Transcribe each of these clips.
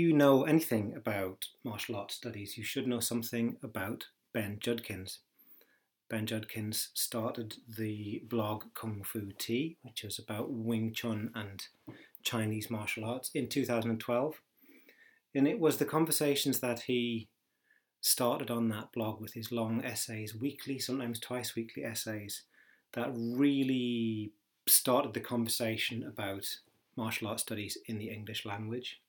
you know anything about martial arts studies, you should know something about Ben Judkins. Ben Judkins started the blog Kung Fu Tea, which is about Wing Chun and Chinese martial arts, in 2012. And it was the conversations that he started on that blog with his long essays, weekly, sometimes twice weekly essays, that really started the conversation about martial arts studies in the English language.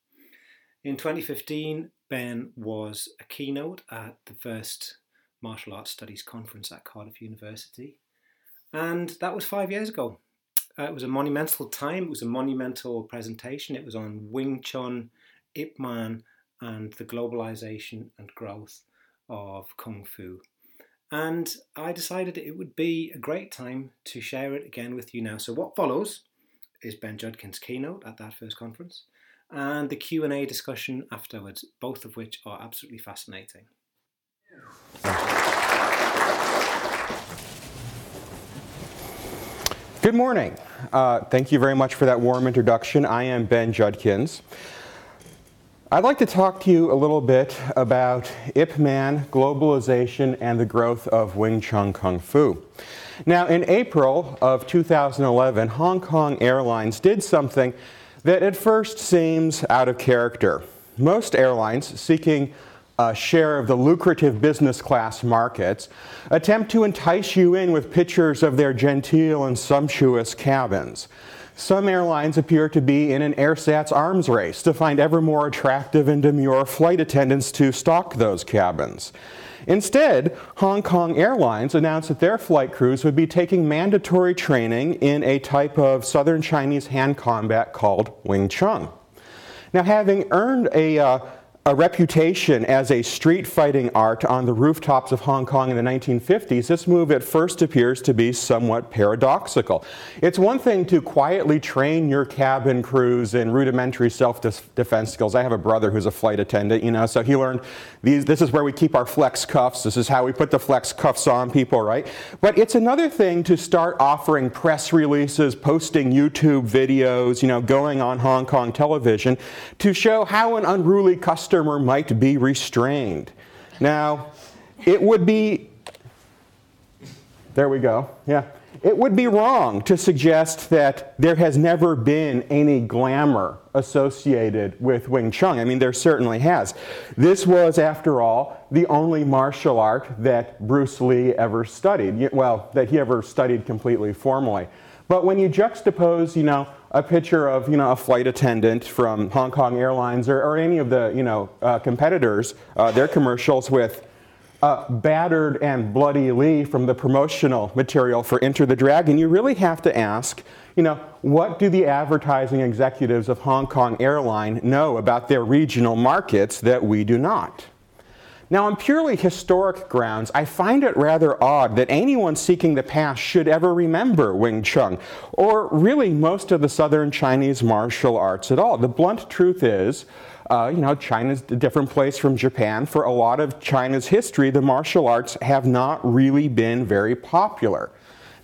In 2015, Ben was a keynote at the first Martial Arts Studies Conference at Cardiff University. And that was five years ago. Uh, it was a monumental time, it was a monumental presentation. It was on Wing Chun, Ip Man, and the globalization and growth of Kung Fu. And I decided it would be a great time to share it again with you now. So what follows is Ben Judkins' keynote at that first conference and the Q&A discussion afterwards, both of which are absolutely fascinating. Good morning. Uh, thank you very much for that warm introduction. I am Ben Judkins. I'd like to talk to you a little bit about Ip Man, globalization, and the growth of Wing Chun Kung Fu. Now, in April of 2011, Hong Kong Airlines did something that at first seems out of character. Most airlines seeking a share of the lucrative business class markets attempt to entice you in with pictures of their genteel and sumptuous cabins. Some airlines appear to be in an airsats arms race to find ever more attractive and demure flight attendants to stock those cabins. Instead, Hong Kong Airlines announced that their flight crews would be taking mandatory training in a type of southern Chinese hand combat called Wing Chun. Now, having earned a uh, a reputation as a street fighting art on the rooftops of Hong Kong in the 1950s, this move at first appears to be somewhat paradoxical. It's one thing to quietly train your cabin crews in rudimentary self defense skills. I have a brother who's a flight attendant, you know, so he learned these, this is where we keep our flex cuffs, this is how we put the flex cuffs on people, right? But it's another thing to start offering press releases, posting YouTube videos, you know, going on Hong Kong television to show how an unruly customer customer might be restrained. Now, it would be, there we go, yeah. It would be wrong to suggest that there has never been any glamour associated with Wing Chun. I mean, there certainly has. This was, after all, the only martial art that Bruce Lee ever studied. Well, that he ever studied completely formally. But when you juxtapose, you know, a picture of, you know, a flight attendant from Hong Kong Airlines or, or any of the, you know, uh, competitors, uh, their commercials with uh, battered and bloody Lee from the promotional material for Enter the Dragon, you really have to ask, you know, what do the advertising executives of Hong Kong Airline know about their regional markets that we do not? Now, on purely historic grounds, I find it rather odd that anyone seeking the past should ever remember Wing Chun, or really most of the southern Chinese martial arts at all. The blunt truth is, uh, you know, China's a different place from Japan. For a lot of China's history, the martial arts have not really been very popular.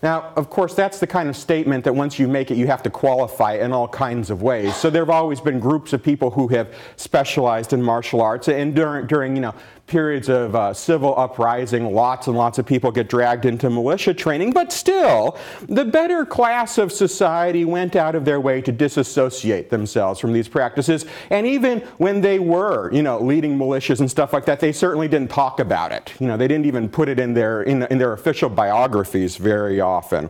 Now, of course, that's the kind of statement that once you make it, you have to qualify in all kinds of ways. So there have always been groups of people who have specialized in martial arts, and during, during you know, periods of uh, civil uprising, lots and lots of people get dragged into militia training, but still, the better class of society went out of their way to disassociate themselves from these practices. And even when they were, you know, leading militias and stuff like that, they certainly didn't talk about it. You know, they didn't even put it in their, in, in their official biographies very often.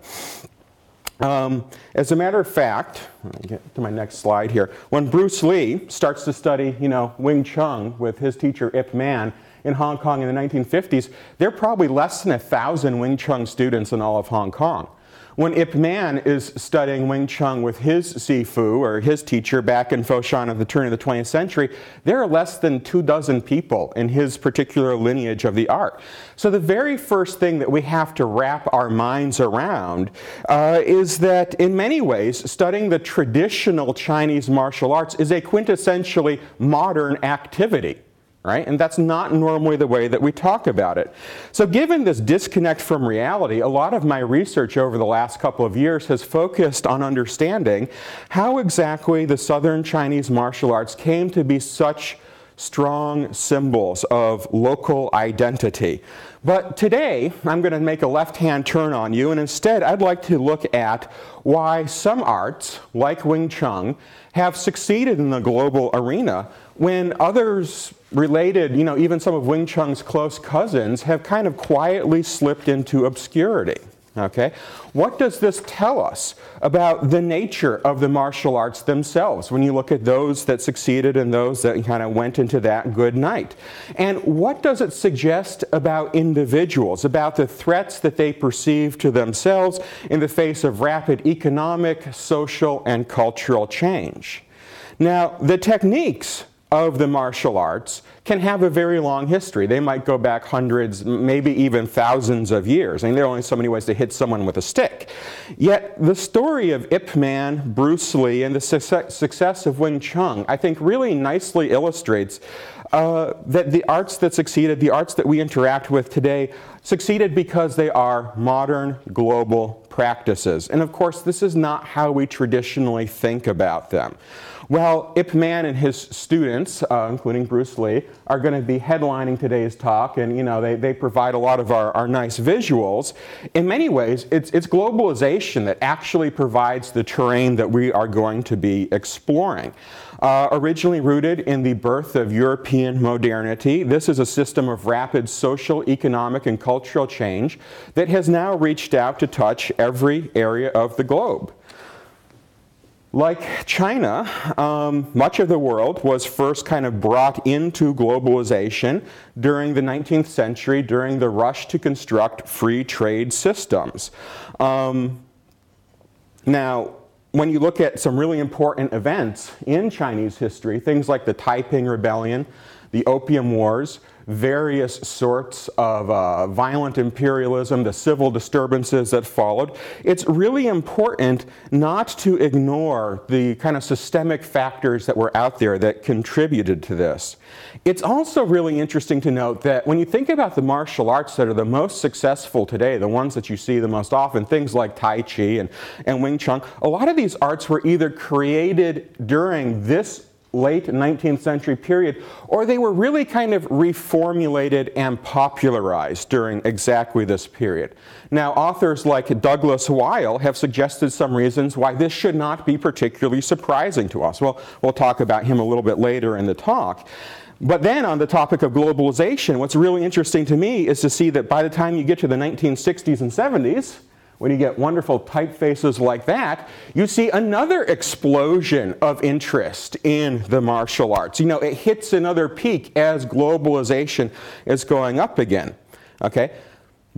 Um, as a matter of fact, get to my next slide here. When Bruce Lee starts to study, you know, Wing Chun with his teacher Ip Man, in Hong Kong in the 1950s, there are probably less than a thousand Wing Chun students in all of Hong Kong. When Ip Man is studying Wing Chun with his Sifu, or his teacher, back in Foshan at the turn of the 20th century, there are less than two dozen people in his particular lineage of the art. So the very first thing that we have to wrap our minds around uh, is that in many ways, studying the traditional Chinese martial arts is a quintessentially modern activity right? And that's not normally the way that we talk about it. So, given this disconnect from reality, a lot of my research over the last couple of years has focused on understanding how exactly the Southern Chinese martial arts came to be such strong symbols of local identity. But today, I'm going to make a left hand turn on you, and instead, I'd like to look at why some arts, like Wing Chun, have succeeded in the global arena when others related, you know, even some of Wing Chun's close cousins, have kind of quietly slipped into obscurity. Okay? What does this tell us about the nature of the martial arts themselves when you look at those that succeeded and those that kind of went into that good night? And what does it suggest about individuals, about the threats that they perceive to themselves in the face of rapid economic, social, and cultural change? Now, the techniques of the martial arts can have a very long history. They might go back hundreds, maybe even thousands of years. I mean, there are only so many ways to hit someone with a stick. Yet, the story of Ip Man, Bruce Lee, and the success of Wing Chun, I think, really nicely illustrates uh, that the arts that succeeded, the arts that we interact with today, succeeded because they are modern global practices. And of course, this is not how we traditionally think about them. Well, Ip Man and his students, uh, including Bruce Lee, are going to be headlining today's talk, and you know they, they provide a lot of our, our nice visuals. In many ways, it's, it's globalization that actually provides the terrain that we are going to be exploring. Uh, originally rooted in the birth of European modernity, this is a system of rapid social, economic, and cultural change that has now reached out to touch every area of the globe. Like China, um, much of the world was first kind of brought into globalization during the 19th century during the rush to construct free trade systems. Um, now, when you look at some really important events in Chinese history, things like the Taiping Rebellion, the Opium Wars, various sorts of uh, violent imperialism, the civil disturbances that followed, it's really important not to ignore the kind of systemic factors that were out there that contributed to this. It's also really interesting to note that when you think about the martial arts that are the most successful today, the ones that you see the most often, things like Tai Chi and, and Wing Chun, a lot of these arts were either created during this late 19th century period, or they were really kind of reformulated and popularized during exactly this period. Now, authors like Douglas Wile have suggested some reasons why this should not be particularly surprising to us. Well, we'll talk about him a little bit later in the talk. But then, on the topic of globalization, what's really interesting to me is to see that by the time you get to the 1960s and 70s, when you get wonderful typefaces like that, you see another explosion of interest in the martial arts. You know, it hits another peak as globalization is going up again. Okay?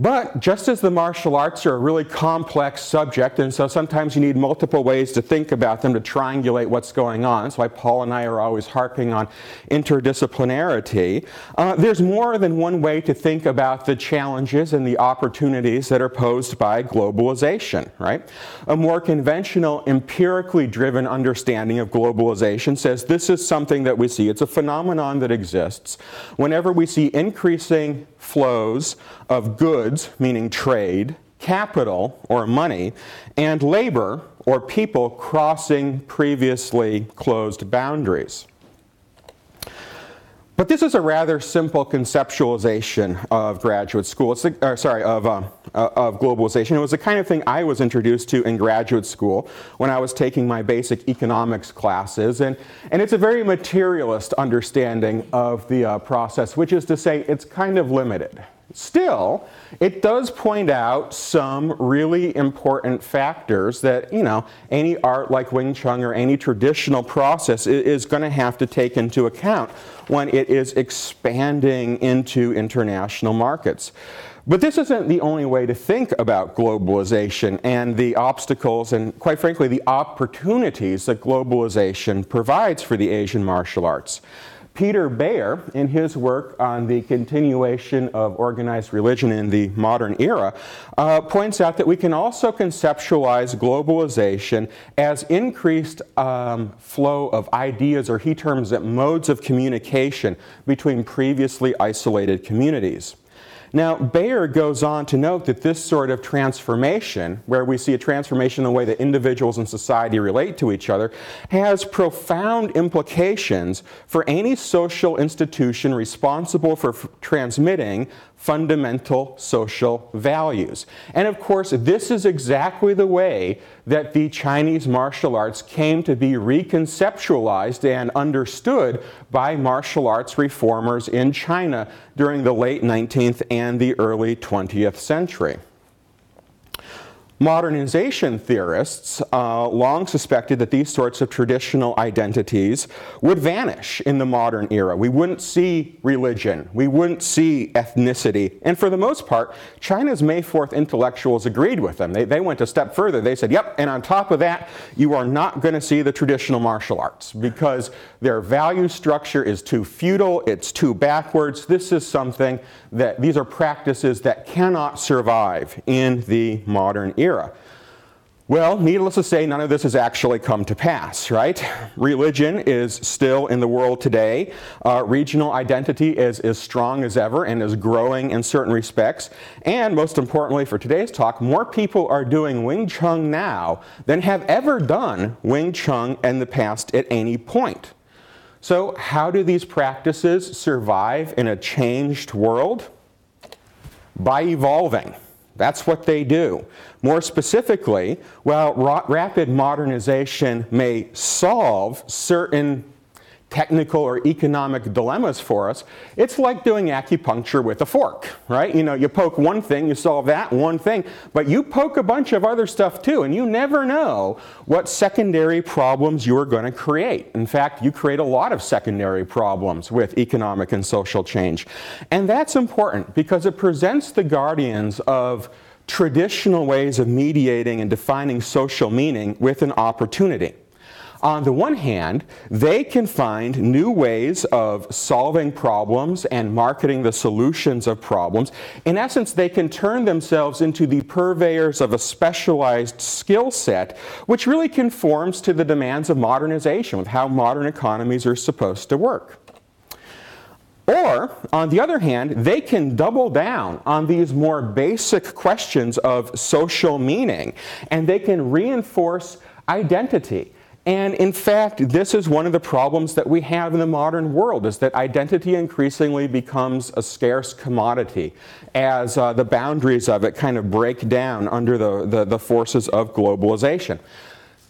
But just as the martial arts are a really complex subject, and so sometimes you need multiple ways to think about them to triangulate what's going on, that's why Paul and I are always harping on interdisciplinarity, uh, there's more than one way to think about the challenges and the opportunities that are posed by globalization, right? A more conventional, empirically driven understanding of globalization says this is something that we see, it's a phenomenon that exists. Whenever we see increasing flows of goods, meaning trade, capital, or money, and labor, or people crossing previously closed boundaries. But this is a rather simple conceptualization of graduate school. It's the, sorry, of, uh, uh, of globalization. It was the kind of thing I was introduced to in graduate school when I was taking my basic economics classes. And, and it's a very materialist understanding of the uh, process, which is to say it's kind of limited. Still, it does point out some really important factors that, you know, any art like Wing Chun or any traditional process is going to have to take into account when it is expanding into international markets. But this isn't the only way to think about globalization and the obstacles and, quite frankly, the opportunities that globalization provides for the Asian martial arts. Peter Beyer, in his work on the continuation of organized religion in the modern era, uh, points out that we can also conceptualize globalization as increased um, flow of ideas, or he terms it modes of communication between previously isolated communities. Now, Beyer goes on to note that this sort of transformation, where we see a transformation in the way that individuals and society relate to each other, has profound implications for any social institution responsible for f- transmitting fundamental social values. And of course, this is exactly the way that the Chinese martial arts came to be reconceptualized and understood by martial arts reformers in China during the late 19th and the early 20th century. Modernization theorists uh, long suspected that these sorts of traditional identities would vanish in the modern era. We wouldn't see religion, we wouldn't see ethnicity. And for the most part, China's May 4th intellectuals agreed with them. They, they went a step further. They said, yep, and on top of that, you are not going to see the traditional martial arts because their value structure is too feudal, it's too backwards. This is something that these are practices that cannot survive in the modern era era. Well, needless to say, none of this has actually come to pass, right? Religion is still in the world today. Uh, regional identity is as strong as ever and is growing in certain respects. And most importantly for today's talk, more people are doing Wing Chun now than have ever done Wing Chun in the past at any point. So, how do these practices survive in a changed world? By evolving. That's what they do. More specifically, while rapid modernization may solve certain technical or economic dilemmas for us, it's like doing acupuncture with a fork, right? You know, you poke one thing, you solve that one thing, but you poke a bunch of other stuff too, and you never know what secondary problems you're going to create. In fact, you create a lot of secondary problems with economic and social change. And that's important because it presents the guardians of traditional ways of mediating and defining social meaning with an opportunity. On the one hand, they can find new ways of solving problems and marketing the solutions of problems. In essence, they can turn themselves into the purveyors of a specialized skill set, which really conforms to the demands of modernization, of how modern economies are supposed to work. Or, on the other hand, they can double down on these more basic questions of social meaning and they can reinforce identity. And in fact, this is one of the problems that we have in the modern world is that identity increasingly becomes a scarce commodity as uh, the boundaries of it kind of break down under the, the, the forces of globalization.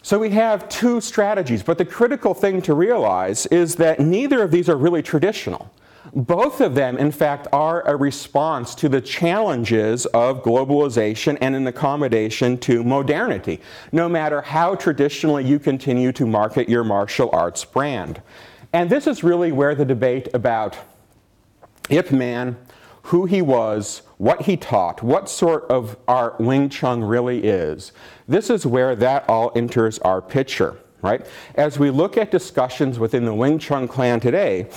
So we have two strategies, but the critical thing to realize is that neither of these are really traditional. Both of them, in fact, are a response to the challenges of globalization and an accommodation to modernity, no matter how traditionally you continue to market your martial arts brand. And this is really where the debate about Ip Man, who he was, what he taught, what sort of art Wing Chun really is, this is where that all enters our picture, right? As we look at discussions within the Wing Chun clan today,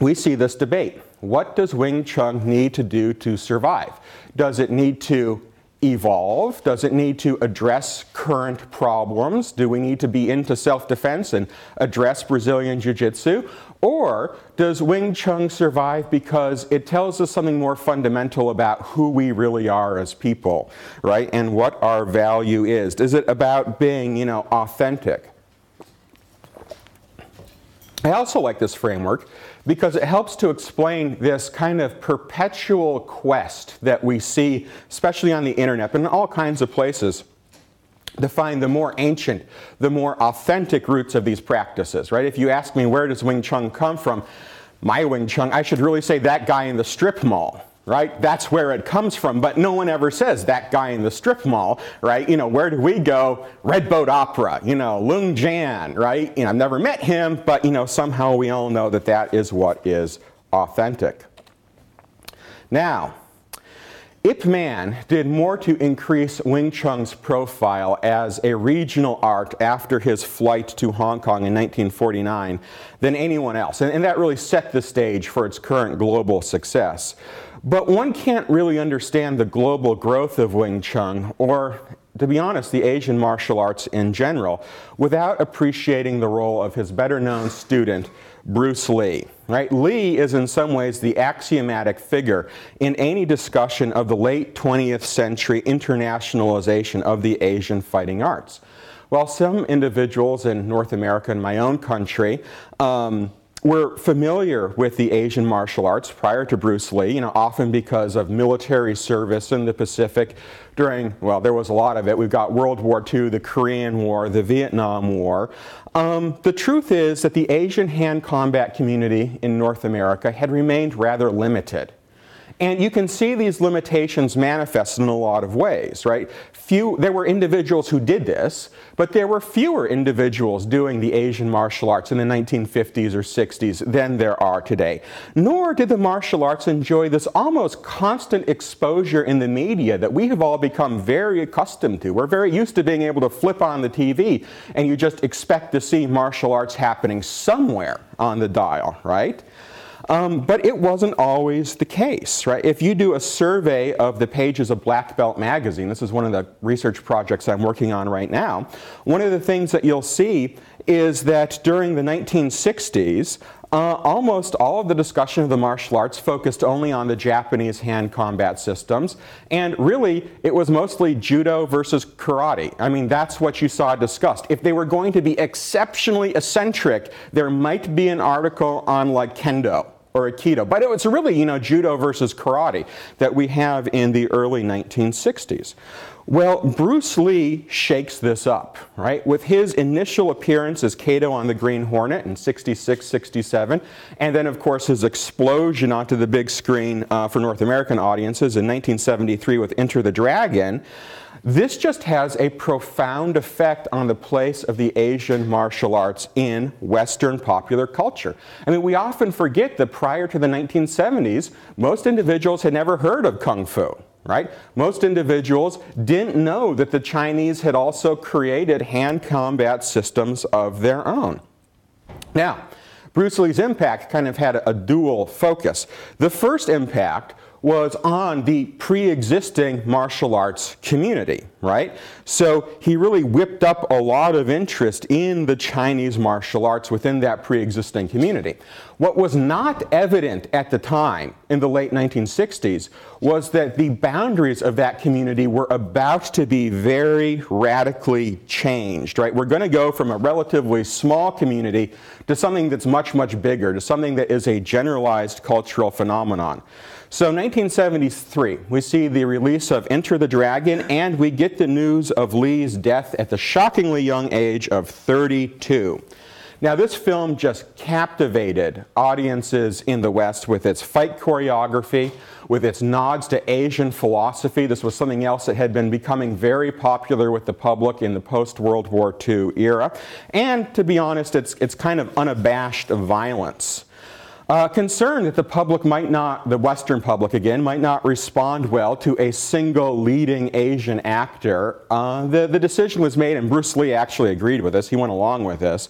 we see this debate. What does Wing Chun need to do to survive? Does it need to evolve? Does it need to address current problems? Do we need to be into self defense and address Brazilian Jiu Jitsu? Or does Wing Chun survive because it tells us something more fundamental about who we really are as people, right? And what our value is? Is it about being, you know, authentic? I also like this framework because it helps to explain this kind of perpetual quest that we see, especially on the internet, but in all kinds of places, to find the more ancient, the more authentic roots of these practices, right? If you ask me where does Wing Chun come from, my Wing Chun, I should really say that guy in the strip mall, right? That's where it comes from, but no one ever says that guy in the strip mall, right? You know, where do we go? Red Boat Opera, you know, Leung Jan, right? You know, I've never met him, but you know, somehow we all know that that is what is authentic. Now, Ip Man did more to increase Wing Chun's profile as a regional art after his flight to Hong Kong in 1949 than anyone else, and, and that really set the stage for its current global success. But one can't really understand the global growth of Wing Chun, or to be honest, the Asian martial arts in general, without appreciating the role of his better known student, Bruce Lee. Right? Lee is in some ways the axiomatic figure in any discussion of the late 20th century internationalization of the Asian fighting arts. While some individuals in North America and my own country um, were familiar with the Asian martial arts prior to Bruce Lee, you know, often because of military service in the Pacific during, well, there was a lot of it. We've got World War II, the Korean War, the Vietnam War. Um, the truth is that the Asian hand combat community in North America had remained rather limited. And you can see these limitations manifest in a lot of ways, right? Few, there were individuals who did this, but there were fewer individuals doing the Asian martial arts in the 1950s or 60s than there are today. Nor did the martial arts enjoy this almost constant exposure in the media that we have all become very accustomed to. We're very used to being able to flip on the TV and you just expect to see martial arts happening somewhere on the dial, right? Um, but it wasn't always the case, right? If you do a survey of the pages of Black Belt magazine, this is one of the research projects I'm working on right now, one of the things that you'll see is that during the 1960s, uh, almost all of the discussion of the martial arts focused only on the Japanese hand combat systems, and really it was mostly judo versus karate. I mean, that's what you saw discussed. If they were going to be exceptionally eccentric, there might be an article on like kendo or Aikido. But it's really, you know, judo versus karate that we have in the early 1960s. Well, Bruce Lee shakes this up, right? With his initial appearance as Kato on the Green Hornet in 66, 67, and then, of course, his explosion onto the big screen uh, for North American audiences in 1973 with Enter the Dragon. This just has a profound effect on the place of the Asian martial arts in Western popular culture. I mean, we often forget that prior to the 1970s, most individuals had never heard of Kung Fu right? Most individuals didn't know that the Chinese had also created hand combat systems of their own. Now, Bruce Lee's impact kind of had a, dual focus. The first impact was on the pre existing martial arts community, right? So he really whipped up a lot of interest in the Chinese martial arts within that pre existing community. What was not evident at the time in the late 1960s was that the boundaries of that community were about to be very radically changed, right? We're going to go from a relatively small community to something that's much, much bigger, to something that is a generalized cultural phenomenon. So 1973, we see the release of Enter the Dragon, and we get the news of Lee's death at the shockingly young age of 32. Now, this film just captivated audiences in the West with its fight choreography, with its nods to Asian philosophy. This was something else that had been becoming very popular with the public in the post World War II era. And to be honest, it's, it's kind of unabashed violence. Uh, concerned that the public might not, the Western public again, might not respond well to a single leading Asian actor, uh, the, the decision was made, and Bruce Lee actually agreed with this, he went along with this,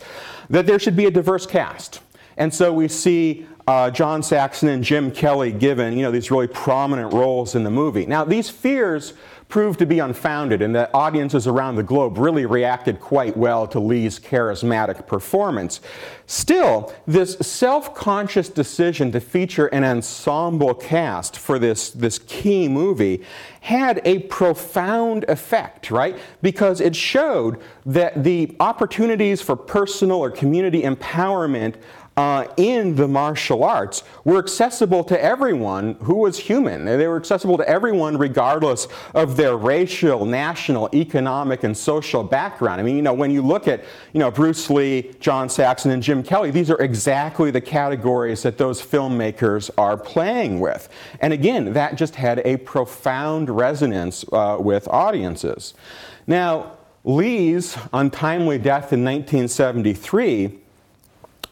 that there should be a diverse cast. And so we see uh, John Saxon and Jim Kelly given, you know, these really prominent roles in the movie. Now, these fears proved to be unfounded, and that audiences around the globe really reacted quite well to Lee's charismatic performance. Still, this self conscious decision to feature an ensemble cast for this, this key movie had a profound effect, right? Because it showed that the opportunities for personal or community empowerment uh, in the martial arts were accessible to everyone who was human. They were accessible to everyone regardless of their racial, national, economic, and social background. I mean, you know, when you look at, you know, Bruce Lee, John Saxon, and Jim Kelly, these are exactly the categories that those filmmakers are playing with. And again, that just had a profound resonance uh, with audiences. Now, Lee's untimely death in 1973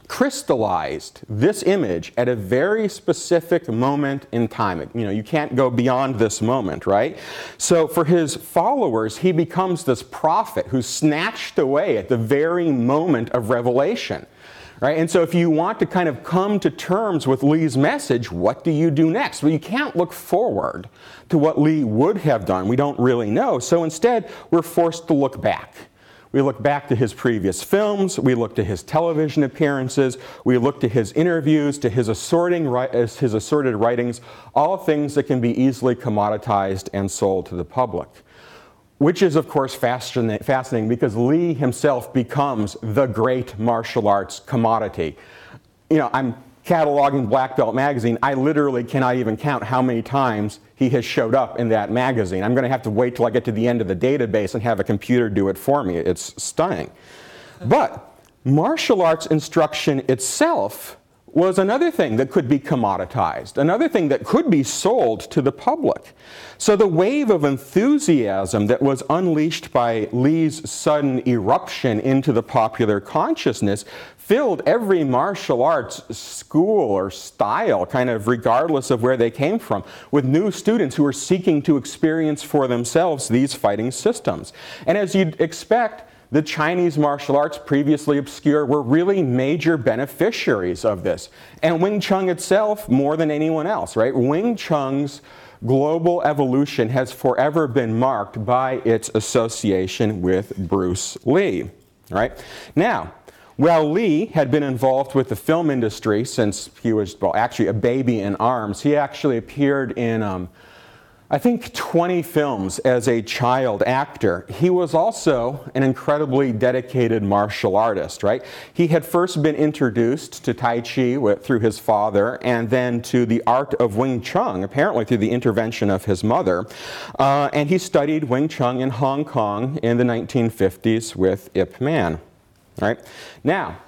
crystallized this image at a very specific moment in time. You know, you can't go beyond this moment, right? So for his followers, he becomes this prophet who's snatched away at the very moment of revelation. Right? And so if you want to kind of come to terms with Lee's message, what do you do next? Well, you can't look forward to what Lee would have done. We don't really know. So instead, we're forced to look back. We look back to his previous films, we look to his television appearances, we look to his interviews, to his, assorting, uh, his assorted writings, all things that can be easily commoditized and sold to the public. Which is, of course, fascinating because Lee himself becomes the great martial arts commodity. You know, I'm cataloging Black Belt magazine. I literally cannot even count how many times he has showed up in that magazine. I'm going to have to wait till I get to the end of the database and have a computer do it for me. It's stunning. But martial arts instruction itself was another thing that could be commoditized, another thing that could be sold to the public. So the wave of enthusiasm that was unleashed by Lee's sudden eruption into the popular consciousness filled every martial arts school or style, kind of regardless of where they came from, with new students who were seeking to experience for themselves these fighting systems. And as you'd expect, the Chinese martial arts, previously obscure, were really major beneficiaries of this. And Wing Chun itself, more than anyone else, right? Wing Chun's global evolution has forever been marked by its association with Bruce Lee, right? Now, while Lee had been involved with the film industry since he was, well, actually a baby in arms, he actually appeared in um, I think 20 films as a child actor. He was also an incredibly dedicated martial artist, right? He had first been introduced to Tai Chi through his father and then to the art of Wing Chun, apparently through the intervention of his mother. Uh, and he studied Wing Chun in Hong Kong in the 1950s with Ip Man, Now,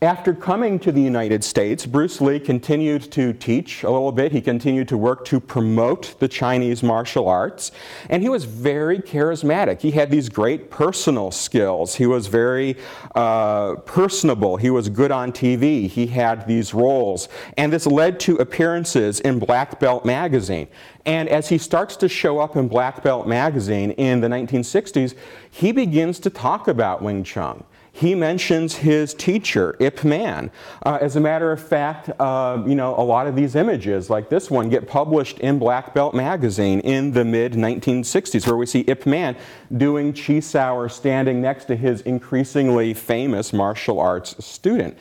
after coming to the United States, Bruce Lee continued to teach a little bit. He continued to work to promote the Chinese martial arts. And he was very charismatic. He had these great personal skills. He was very uh, personable. He was good on TV. He had these roles. And this led to appearances in Black Belt magazine. And as he starts to show up in Black Belt magazine in the 1960s, he begins to talk about Wing Chun he mentions his teacher, Ip Man. Uh, as a matter of fact, uh, you know, a lot of these images, like this one, get published in Black Belt magazine in the mid 1960s, where we see Ip Man doing Chi Sao standing next to his increasingly famous martial arts student.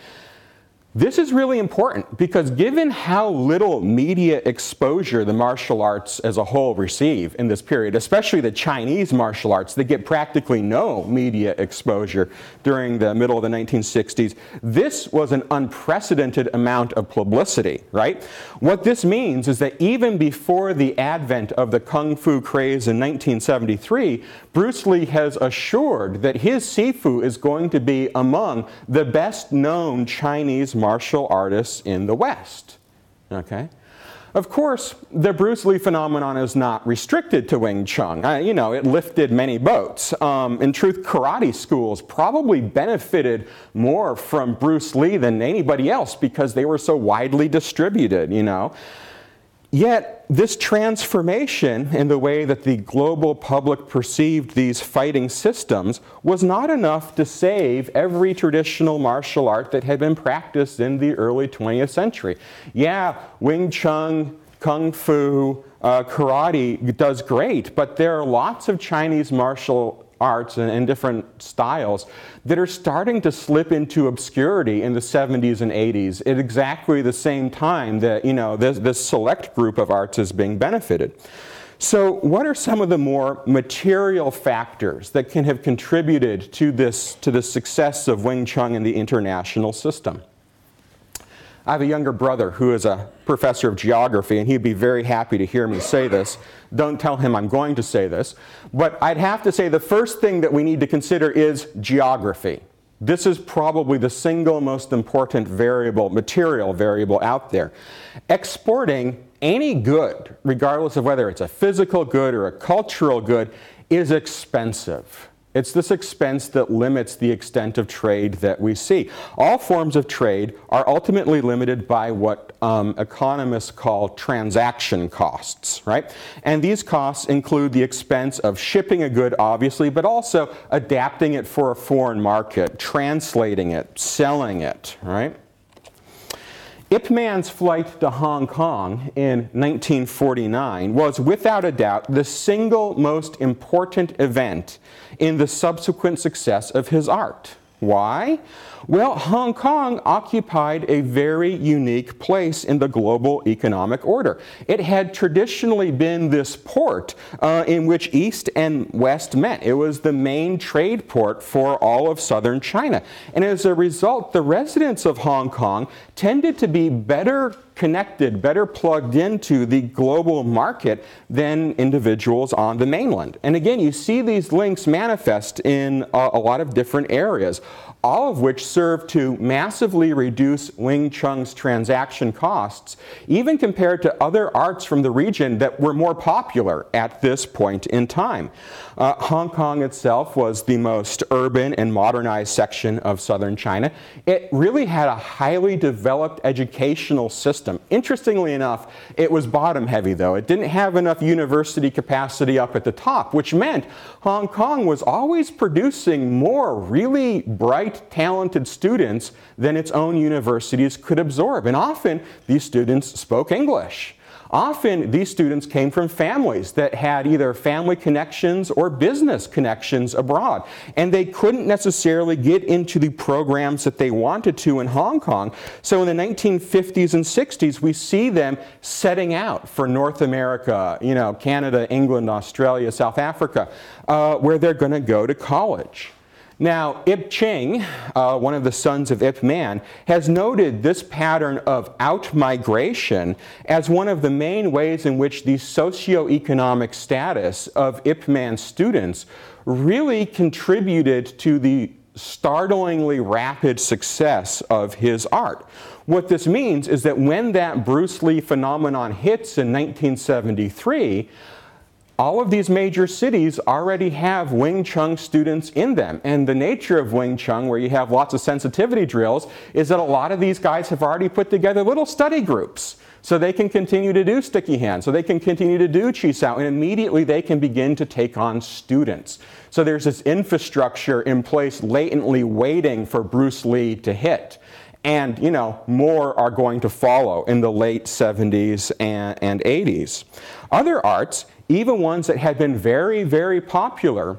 This is really important because given how little media exposure the martial arts as a whole receive in this period, especially the Chinese martial arts that get practically no media exposure during the middle of the 1960s, this was an unprecedented amount of publicity, right? What this means is that even before the advent of the kung fu craze in 1973, Bruce Lee has assured that his Sifu is going to be among the best known Chinese martial artists in the West. Okay? Of course, the Bruce Lee phenomenon is not restricted to Wing Chun. Uh, you know, it lifted many boats. Um, in truth, karate schools probably benefited more from Bruce Lee than anybody else because they were so widely distributed, you know. Yet, this transformation in the way that the global public perceived these fighting systems was not enough to save every traditional martial art that had been practiced in the early 20th century. Yeah, Wing Chun, Kung Fu, uh, karate does great, but there are lots of Chinese martial arts and, and, different styles that are starting to slip into obscurity in the 70s and 80s at exactly the same time that you know this, this select group of arts is being benefited. So, what are some of the more material factors that can have contributed to this to the success of Wing Chun in the international system? I have a younger brother who is a professor of geography, and he'd be very happy to hear me say this. Don't tell him I'm going to say this. But I'd have to say the first thing that we need to consider is geography. This is probably the single most important variable, material variable out there. Exporting any good, regardless of whether it's a physical good or a cultural good, is expensive It's this expense that limits the extent of trade that we see. All forms of trade are ultimately limited by what um, economists call transaction costs, right? And these costs include the expense of shipping a good, obviously, but also adapting it for a foreign market, translating it, selling it, right? Ip Man's flight to Hong Kong in 1949 was without a doubt the single most important event in the subsequent success of his art. Why? Well, Hong Kong occupied a very unique place in the global economic order. It had traditionally been this port uh, in which East and West met. It was the main trade port for all of southern China. And as a result, the residents of Hong Kong tended to be better connected, better plugged into the global market than individuals on the mainland. And again, you see these links manifest in a, a lot of different areas all of which serve to massively reduce Wing Chun's transaction costs, even compared to other arts from the region that were more popular at this point in time. Uh, Hong Kong itself was the most urban and modernized section of southern China. It really had a highly developed educational system. Interestingly enough, it was bottom heavy though. It didn't have enough university capacity up at the top, which meant Hong Kong was always producing more really bright, talented students than its own universities could absorb. And often these students spoke English. Often these students came from families that had either family connections or business connections abroad, and they couldn't necessarily get into the programs that they wanted to in Hong Kong. So in the 1950s and 60s, we see them setting out for North America, you know, Canada, England, Australia, South Africa, uh, where they're going to go to college. Now, Ip Ching, uh, one of the sons of Ip Man, has noted this pattern of outmigration as one of the main ways in which the socioeconomic status of Ip Man students really contributed to the startlingly rapid success of his art. What this means is that when that Bruce Lee phenomenon hits in 1973, all of these major cities already have Wing Chun students in them. And the nature of Wing Chun, where you have lots of sensitivity drills, is that a lot of these guys have already put together little study groups. So they can continue to do sticky hands, so they can continue to do chi sao, and immediately they can begin to take on students. So there's this infrastructure in place latently waiting for Bruce Lee to hit. And, you know, more are going to follow in the late 70s and, and 80s. Other arts even ones that had been very, very popular,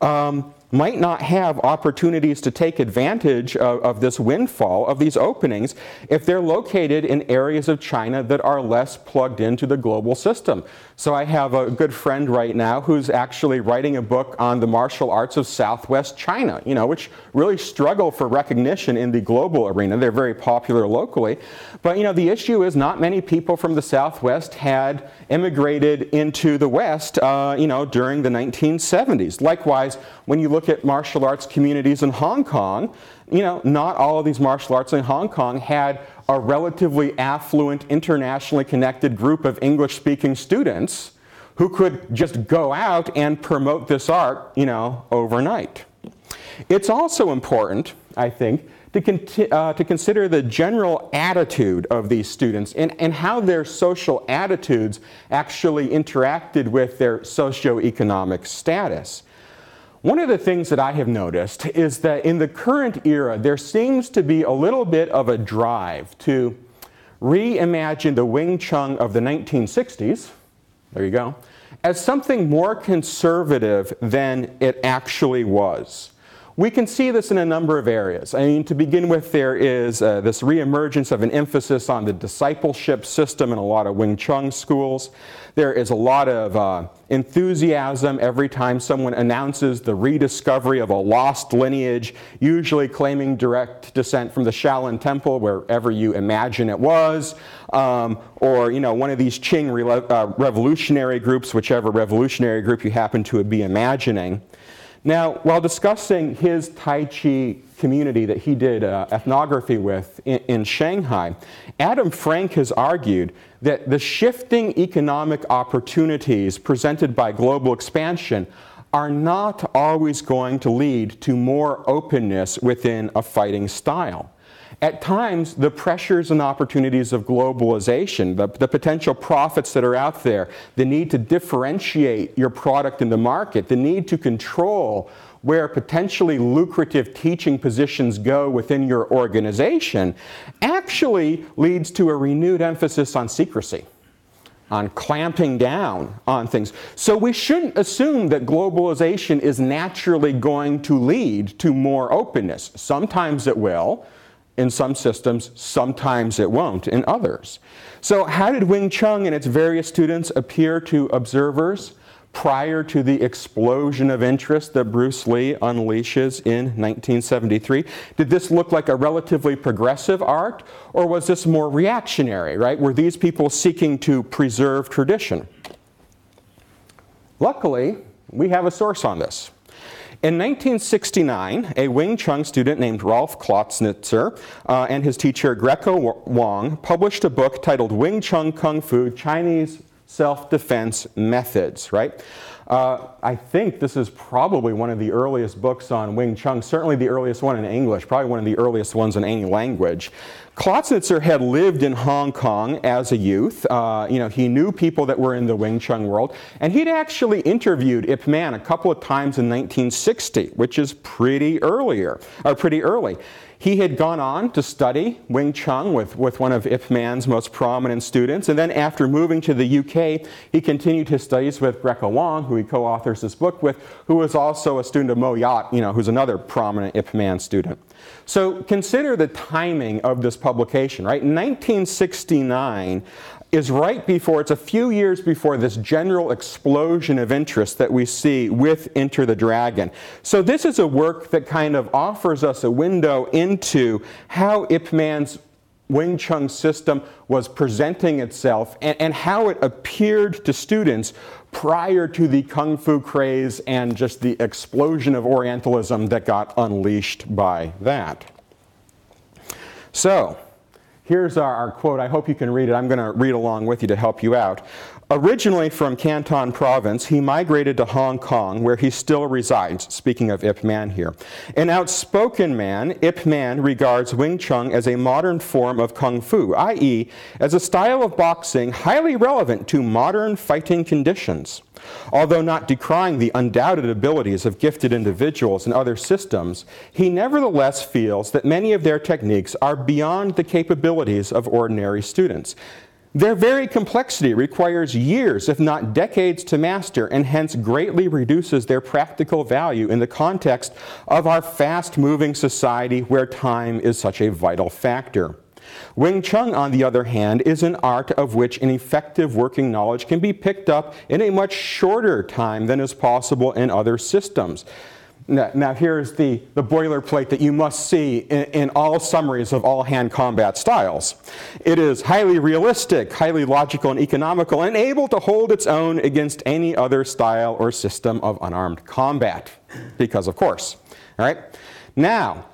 um, might not have opportunities to take advantage of, of, this windfall, of these openings, if they're located in areas of China that are less plugged into the global system. So I have a good friend right now who's actually writing a book on the martial arts of Southwest China, you know, which really struggle for recognition in the global arena. They're very popular locally. But, you know, the issue is not many people from the Southwest had immigrated into the West, uh, you know, during the 1970s. Likewise, when you look at martial arts communities in Hong Kong, you know, not all of these martial arts in Hong Kong had a relatively affluent, internationally connected group of English speaking students who could just go out and promote this art, you know, overnight. It's also important, I think, to, uh, to consider the general attitude of these students and, and how their social attitudes actually interacted with their socioeconomic status. One of the things that I have noticed is that in the current era, there seems to be a little bit of a drive to reimagine the Wing Chun of the 1960s, there you go, as something more conservative than it actually was. We can see this in a number of areas. I mean, to begin with, there is uh, this reemergence of an emphasis on the discipleship system in a lot of Wing Chun schools. There is a lot of uh, enthusiasm every time someone announces the rediscovery of a lost lineage, usually claiming direct descent from the Shaolin Temple, wherever you imagine it was, um, or you know one of these Qing re- uh, revolutionary groups, whichever revolutionary group you happen to be imagining. Now, while discussing his Tai Chi community that he did uh, ethnography with in, in, Shanghai, Adam Frank has argued that the shifting economic opportunities presented by global expansion are not always going to lead to more openness within a fighting style. At times, the pressures and opportunities of globalization, the, the, potential profits that are out there, the need to differentiate your product in the market, the need to control where potentially lucrative teaching positions go within your organization, actually leads to a renewed emphasis on secrecy on clamping down on things. So we shouldn't assume that globalization is naturally going to lead to more openness. Sometimes it will in some systems, sometimes it won't in others. So how did Wing Chun and its various students appear to observers prior to the explosion of interest that Bruce Lee unleashes in 1973? Did this look like a relatively progressive art, or was this more reactionary, right? Were these people seeking to preserve tradition? Luckily, we have a source on this. In 1969, a Wing Chun student named Rolf Clausnitzer uh, and his teacher Greco Wong published a book titled Wing Chun Kung Fu Chinese self-defense methods, right? Uh, I think this is probably one of the earliest books on Wing Chun, certainly the earliest one in English, probably one of the earliest ones in any language. Clausnitzer had lived in Hong Kong as a youth. Uh, you know, he knew people that were in the Wing Chun world, and he'd actually interviewed Ip Man a couple of times in 1960, which is pretty earlier, or pretty early. He had gone on to study Wing Chun with, with one of Ip Man's most prominent students, and then after moving to the UK, he continued his studies with Greco Wong, who he co-authors this book with, who was also a student of Moy Yat, you know, who's another prominent Ip Man student. So consider the timing of this publication, right? 1969, is right before, it's a few years before this general explosion of interest that we see with Enter the Dragon. So this is a work that kind of offers us a window into how Ip Man's Wing Chun system was presenting itself and, and how it appeared to students prior to the Kung Fu craze and just the explosion of Orientalism that got unleashed by that. So, Here's our, our, quote. I hope you can read it. I'm going to read along with you to help you out. Originally from Canton province, he migrated to Hong Kong, where he still resides, speaking of Ip Man here. An outspoken man, Ip Man regards Wing Chun as a modern form of Kung Fu, i.e., as a style of boxing highly relevant to modern fighting conditions. Although not decrying the undoubted abilities of gifted individuals in other systems, he nevertheless feels that many of their techniques are beyond the capabilities of ordinary students. Their very complexity requires years, if not decades, to master, and hence greatly reduces their practical value in the context of our fast moving society where time is such a vital factor. Wing Chun, on the other hand, is an art of which an effective working knowledge can be picked up in a much shorter time than is possible in other systems. Now, now here's the, the boilerplate that you must see in, in all summaries of all hand combat styles. It is highly realistic, highly logical and economical, and able to hold its own against any other style or system of unarmed combat. Because, of course. All right? Now,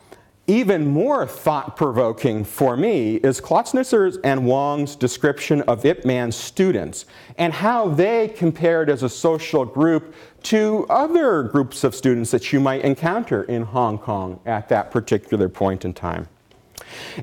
even more thought-provoking for me is Clausnitzer's and Wong's description of Ip Man's students and how they compared as a social group to other groups of students that you might encounter in Hong Kong at that particular point in time.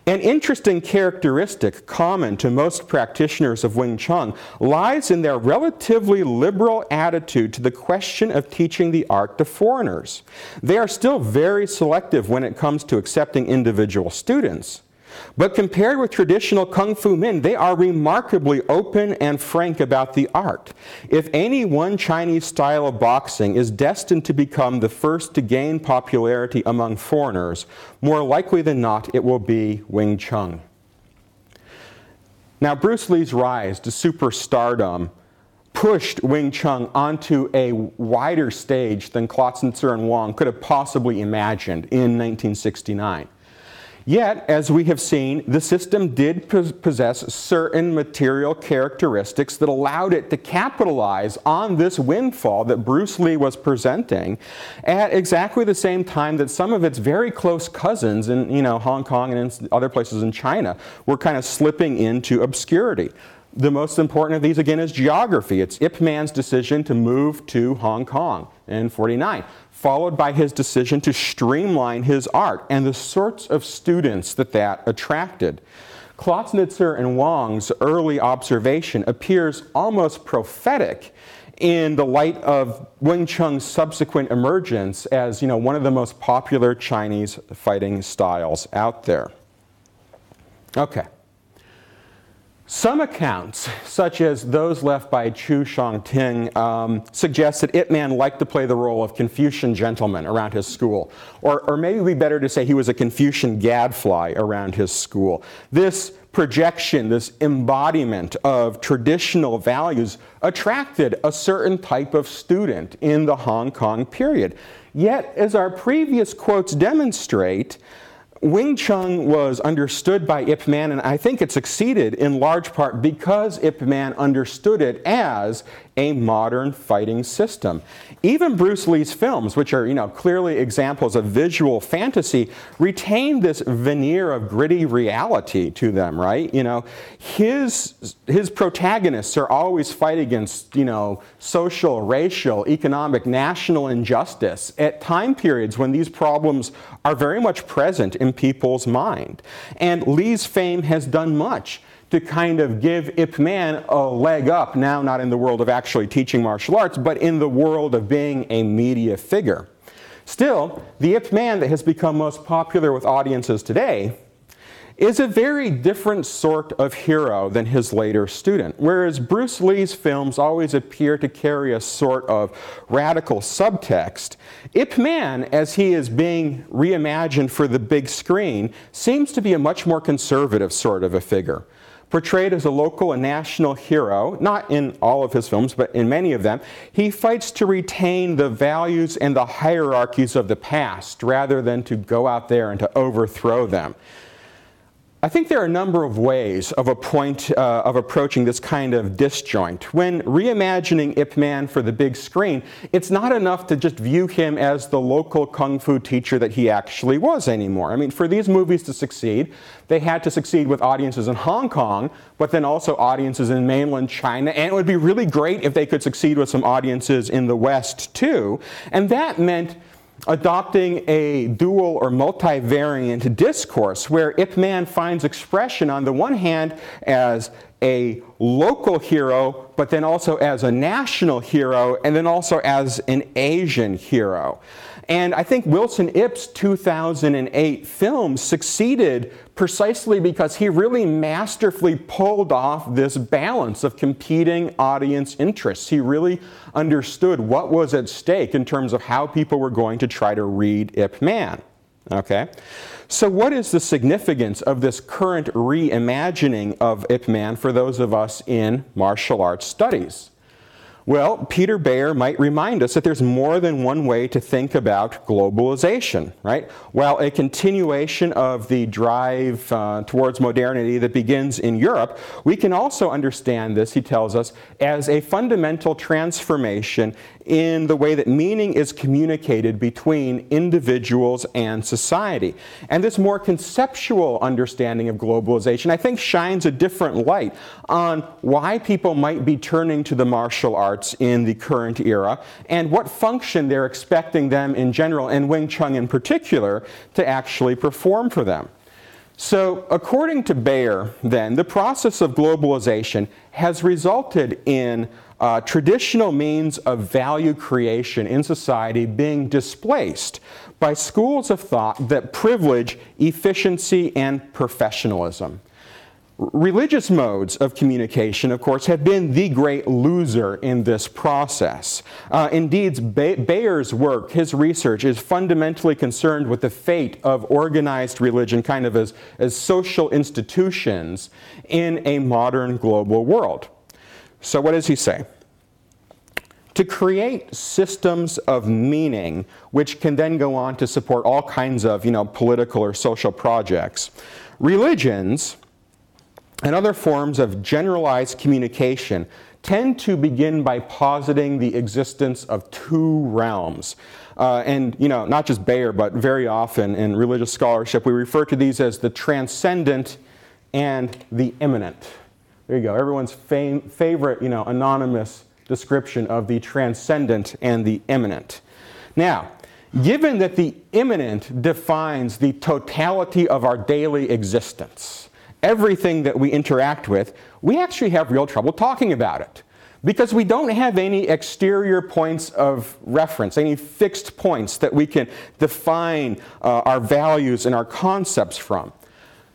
An interesting characteristic common to most practitioners of Wing Chun lies in their relatively liberal attitude to the question of teaching the art to foreigners. They are still very selective when it comes to accepting individual students. But compared with traditional kung fu men, they are remarkably open and frank about the art. If any one Chinese style of boxing is destined to become the first to gain popularity among foreigners, more likely than not it will be Wing Chun. Now, Bruce Lee's rise to superstardom pushed Wing Chun onto a wider stage than Clausnitzer and Wong could have possibly imagined in 1969. Yet, as we have seen, the system did possess certain material characteristics that allowed it to capitalize on this windfall that Bruce Lee was presenting at exactly the same time that some of its very close cousins in you know, Hong Kong and other places in China were kind of slipping into obscurity. The most important of these, again, is geography. It's Ip Man's decision to move to Hong Kong in 49, followed by his decision to streamline his art and the sorts of students that that attracted. Clausnitzer and Wong's early observation appears almost prophetic in the light of Wing Chun's subsequent emergence as you know, one of the most popular Chinese fighting styles out there. Okay. Some accounts, such as those left by Chu Shong-tin, um, suggest that Ip Man liked to play the role of Confucian gentleman around his school. Or, or maybe it would be better to say he was a Confucian gadfly around his school. This projection, this embodiment of traditional values attracted a certain type of student in the Hong Kong period. Yet, as our previous quotes demonstrate, Wing Chun was understood by Ip Man, and I think it succeeded in large part because Ip Man understood it as a modern fighting system. Even Bruce Lee's films, which are you know, clearly examples of visual fantasy, retain this veneer of gritty reality to them, right? You know, his, his protagonists are always fighting against you know, social, racial, economic, national injustice at time periods when these problems are very much present in people's mind. And Lee's fame has done much to kind of give Ip Man a leg up, now not in the world of actually teaching martial arts, but in the world of being a media figure. Still, the Ip Man that has become most popular with audiences today is a very different sort of hero than his later student. Whereas Bruce Lee's films always appear to carry a sort of radical subtext, Ip Man, as he is being reimagined for the big screen, seems to be a much more conservative sort of a figure portrayed as a local and national hero, not in all of his films, but in many of them, he fights to retain the values and the hierarchies of the past rather than to go out there and to overthrow them. I think there are a number of ways of, point, uh, of approaching this kind of disjoint. When reimagining Ip Man for the big screen, it's not enough to just view him as the local kung fu teacher that he actually was anymore. I mean, for these movies to succeed, they had to succeed with audiences in Hong Kong, but then also audiences in mainland China, and it would be really great if they could succeed with some audiences in the West too. And that meant adopting a dual or multivariant discourse where Ip Man finds expression on the one hand as a local hero, but then also as a national hero, and then also as an Asian hero. And I think Wilson Ip's 2008 film succeeded precisely because he really masterfully pulled off this balance of competing audience interests. He really understood what was at stake in terms of how people were going to try to read Ip Man. Okay? So, what is the significance of this current reimagining of Ip Man for those of us in martial arts studies? Well, Peter Beyer might remind us that there's more than one way to think about globalization, right? While a continuation of the drive uh, towards modernity that begins in Europe, we can also understand this, he tells us, as a fundamental transformation in the way that meaning is communicated between individuals and society. And this more conceptual understanding of globalization, I think, shines a different light on why people might be turning to the martial arts in the current era and what function they're expecting them in general, and Wing Chun in particular, to actually perform for them. So, according to Beyer, then, the process of globalization has resulted in uh, traditional means of value creation in society being displaced by schools of thought that privilege efficiency and professionalism. Religious modes of communication, of course, have been the great loser in this process. Uh, indeed, Beyer's work, his research, is fundamentally concerned with the fate of organized religion, kind of as, as social institutions in a modern global world. So, what does he say? To create systems of meaning, which can then go on to support all kinds of you know, political or social projects, religions and other forms of generalized communication tend to begin by positing the existence of two realms. Uh, and, you know, not just Beyer, but very often in religious scholarship, we refer to these as the transcendent and the immanent There you go. Everyone's fam- favorite, you know, anonymous description of the transcendent and the immanent. Now, given that the immanent defines the totality of our daily existence, everything that we interact with, we actually have real trouble talking about it because we don't have any exterior points of reference, any fixed points that we can define uh, our values and our concepts from.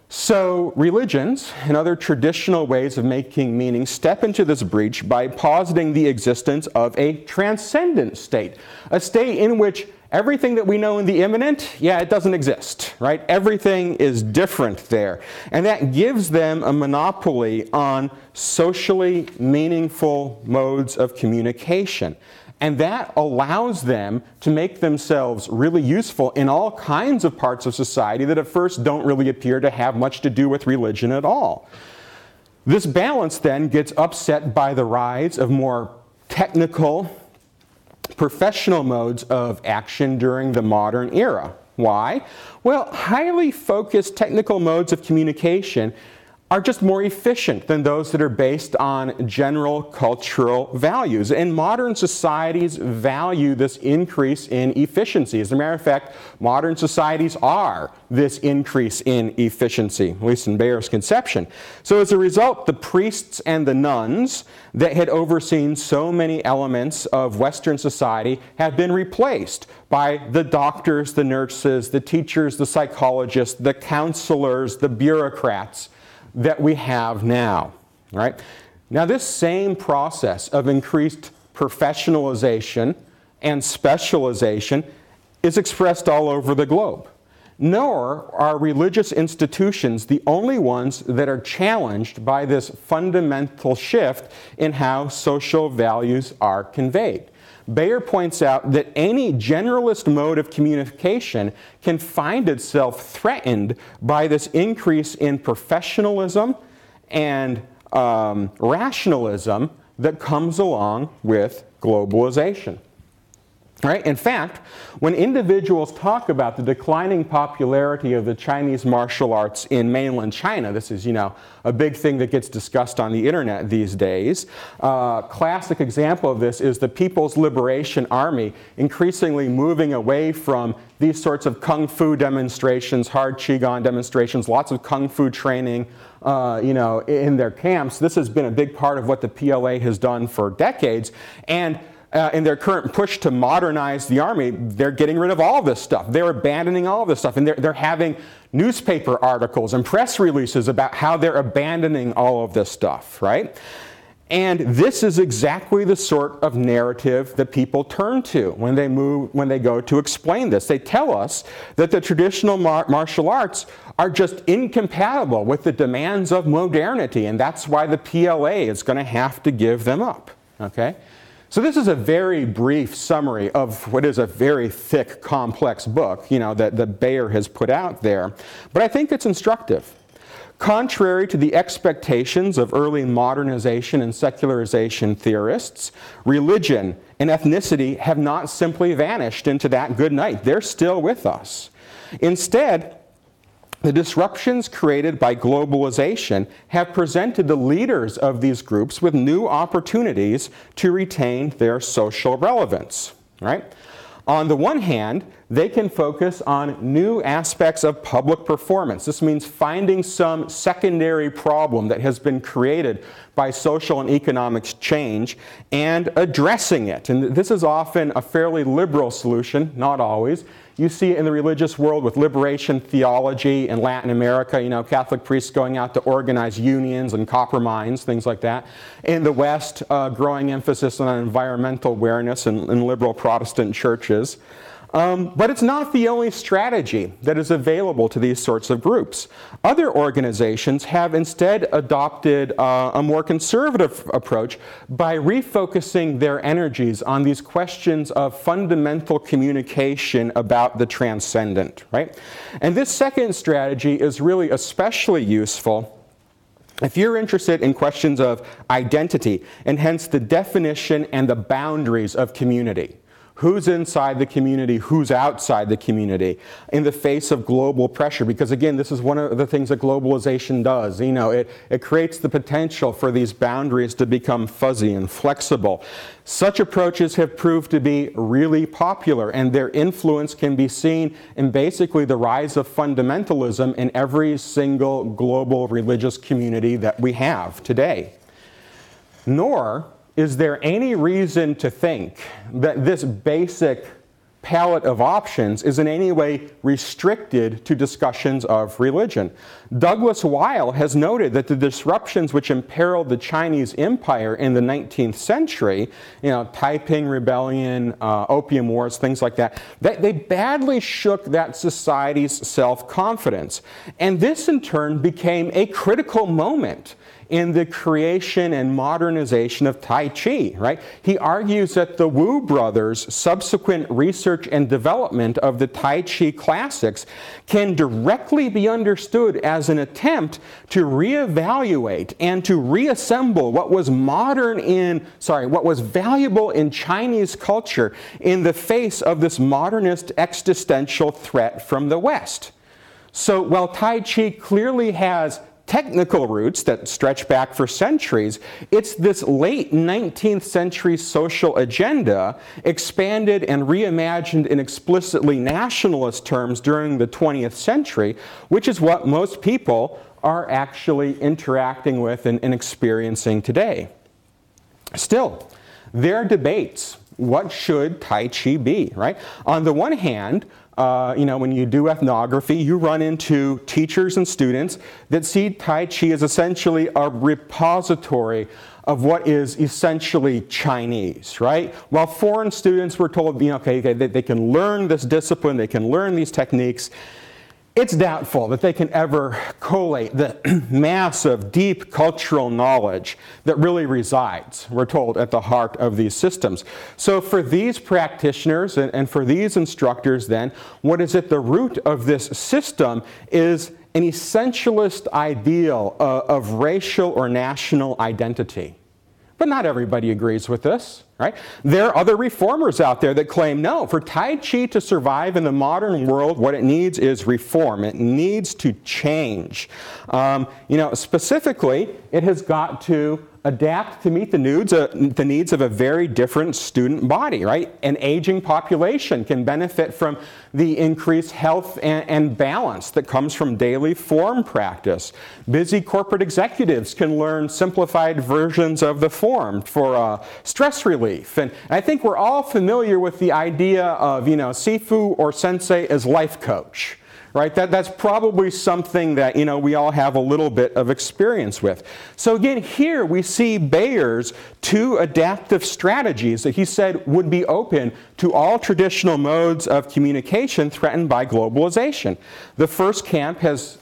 So, religions and other traditional ways of making meaning step into this breach by positing the existence of a transcendent state, a state in which everything that we know in the immanent, yeah, it doesn't exist, right? Everything is different there. And that gives them a monopoly on socially meaningful modes of communication. And that allows them to make themselves really useful in all kinds of parts of society that at first don't really appear to have much to do with religion at all. This balance then gets upset by the rise of more technical, professional modes of action during the modern era. Why? Well, highly focused technical modes of communication are just more efficient than those that are based on general cultural values. And modern societies value this increase in efficiency. As a matter of fact, modern societies are this increase in efficiency, at least in Beyer's conception. So as a result, the priests and the nuns that had overseen so many elements of Western society have been replaced by the doctors, the nurses, the teachers, the psychologists, the counselors, the bureaucrats that we have now. Right? Now, this same process of increased professionalization and specialization is expressed all over the globe. Nor are religious institutions the only ones that are challenged by this fundamental shift in how social values are conveyed. Beyer points out that any generalist mode of communication can find itself threatened by this increase in professionalism and um, rationalism that comes along with globalization. Right? In fact, when individuals talk about the declining popularity of the Chinese martial arts in mainland China, this is, you know, a big thing that gets discussed on the internet these days. Uh, classic example of this is the People's Liberation Army increasingly moving away from these sorts of kung fu demonstrations, hard qigong demonstrations, lots of kung fu training, uh, you know, in their camps. This has been a big part of what the PLA has done for decades, and uh, in their current push to modernize the army, they're getting rid of all this stuff. They're abandoning all this stuff. And they're, they're having newspaper articles and press releases about how they're abandoning all of this stuff, right? And this is exactly the sort of narrative that people turn to when they move, when they go to explain this. They tell us that the traditional mar- martial arts are just incompatible with the demands of modernity, and that's why the PLA is going to have to give them up. Okay? So this is a very brief summary of what is a very thick, complex book, you know, that, that Beyer has put out there. But I think it's instructive. Contrary to the expectations of early modernization and secularization theorists, religion and ethnicity have not simply vanished into that good night. They're still with us. Instead, the disruptions created by globalization have presented the leaders of these groups with new opportunities to retain their social relevance. Right? On the one hand, they can focus on new aspects of public performance. This means finding some secondary problem that has been created by social and economic change and addressing it. And this is often a fairly liberal solution, not always. You see it in the religious world with liberation theology in Latin America, you know, Catholic priests going out to organize unions and copper mines, things like that. In the West, uh, growing emphasis on environmental awareness in, in liberal Protestant churches. Um, but it's not the only strategy that is available to these sorts of groups. Other organizations have instead adopted uh, a more conservative approach by refocusing their energies on these questions of fundamental communication about the transcendent, right? And this second strategy is really especially useful if you're interested in questions of identity and hence the definition and the boundaries of community. Who's inside the community, who's outside the community in the face of global pressure. Because again, this is one of the things that globalization does. You know, it, it creates the potential for these boundaries to become fuzzy and flexible. Such approaches have proved to be really popular, and their influence can be seen in basically the rise of fundamentalism in every single global religious community that we have today. Nor is there any reason to think that this basic palette of options is in any way restricted to discussions of religion. Douglas Wile has noted that the disruptions which imperiled the Chinese empire in the 19th century, you know, Taiping Rebellion, uh, Opium Wars, things like that, that, they badly shook that society's self confidence. And this in turn became a critical moment in the creation and modernization of Tai Chi, right? He argues that the Wu brothers' subsequent research and development of the Tai Chi classics can directly be understood as an attempt to reevaluate and to reassemble what was modern in, sorry, what was valuable in Chinese culture in the face of this modernist existential threat from the West. So while Tai Chi clearly has technical roots that stretch back for centuries. It's this late 19th century social agenda expanded and reimagined in explicitly nationalist terms during the 20th century, which is what most people are actually interacting with and, and experiencing today. Still, there are debates. What should Tai Chi be, right? On the one hand, uh, you know, when you do ethnography, you run into teachers and students that see Tai Chi as essentially a repository of what is essentially Chinese, right? While foreign students were told, you know, okay, they, they can learn this discipline, they can learn these techniques, it's doubtful that they can ever collate the massive, deep cultural knowledge that really resides, we're told, at the heart of these systems. So, for these practitioners and, and for these instructors, then, what is at the root of this system is an essentialist ideal of, of racial or national identity. But not everybody agrees with this, right? There are other reformers out there that claim no, for Tai Chi to survive in the modern world, what it needs is reform. It needs to change. Um, you know, specifically, it has got to adapt to meet the needs, uh, the needs of a very different student body, right? An aging population can benefit from the increased health and, and, balance that comes from daily form practice. Busy corporate executives can learn simplified versions of the form for uh, stress relief. And I think we're all familiar with the idea of, you know, Sifu or Sensei as life coach right? That, that's probably something that, you know, we all have a little bit of experience with. So again, here we see Beyer's two adaptive strategies that he said would be open to all traditional modes of communication threatened by globalization. The first camp has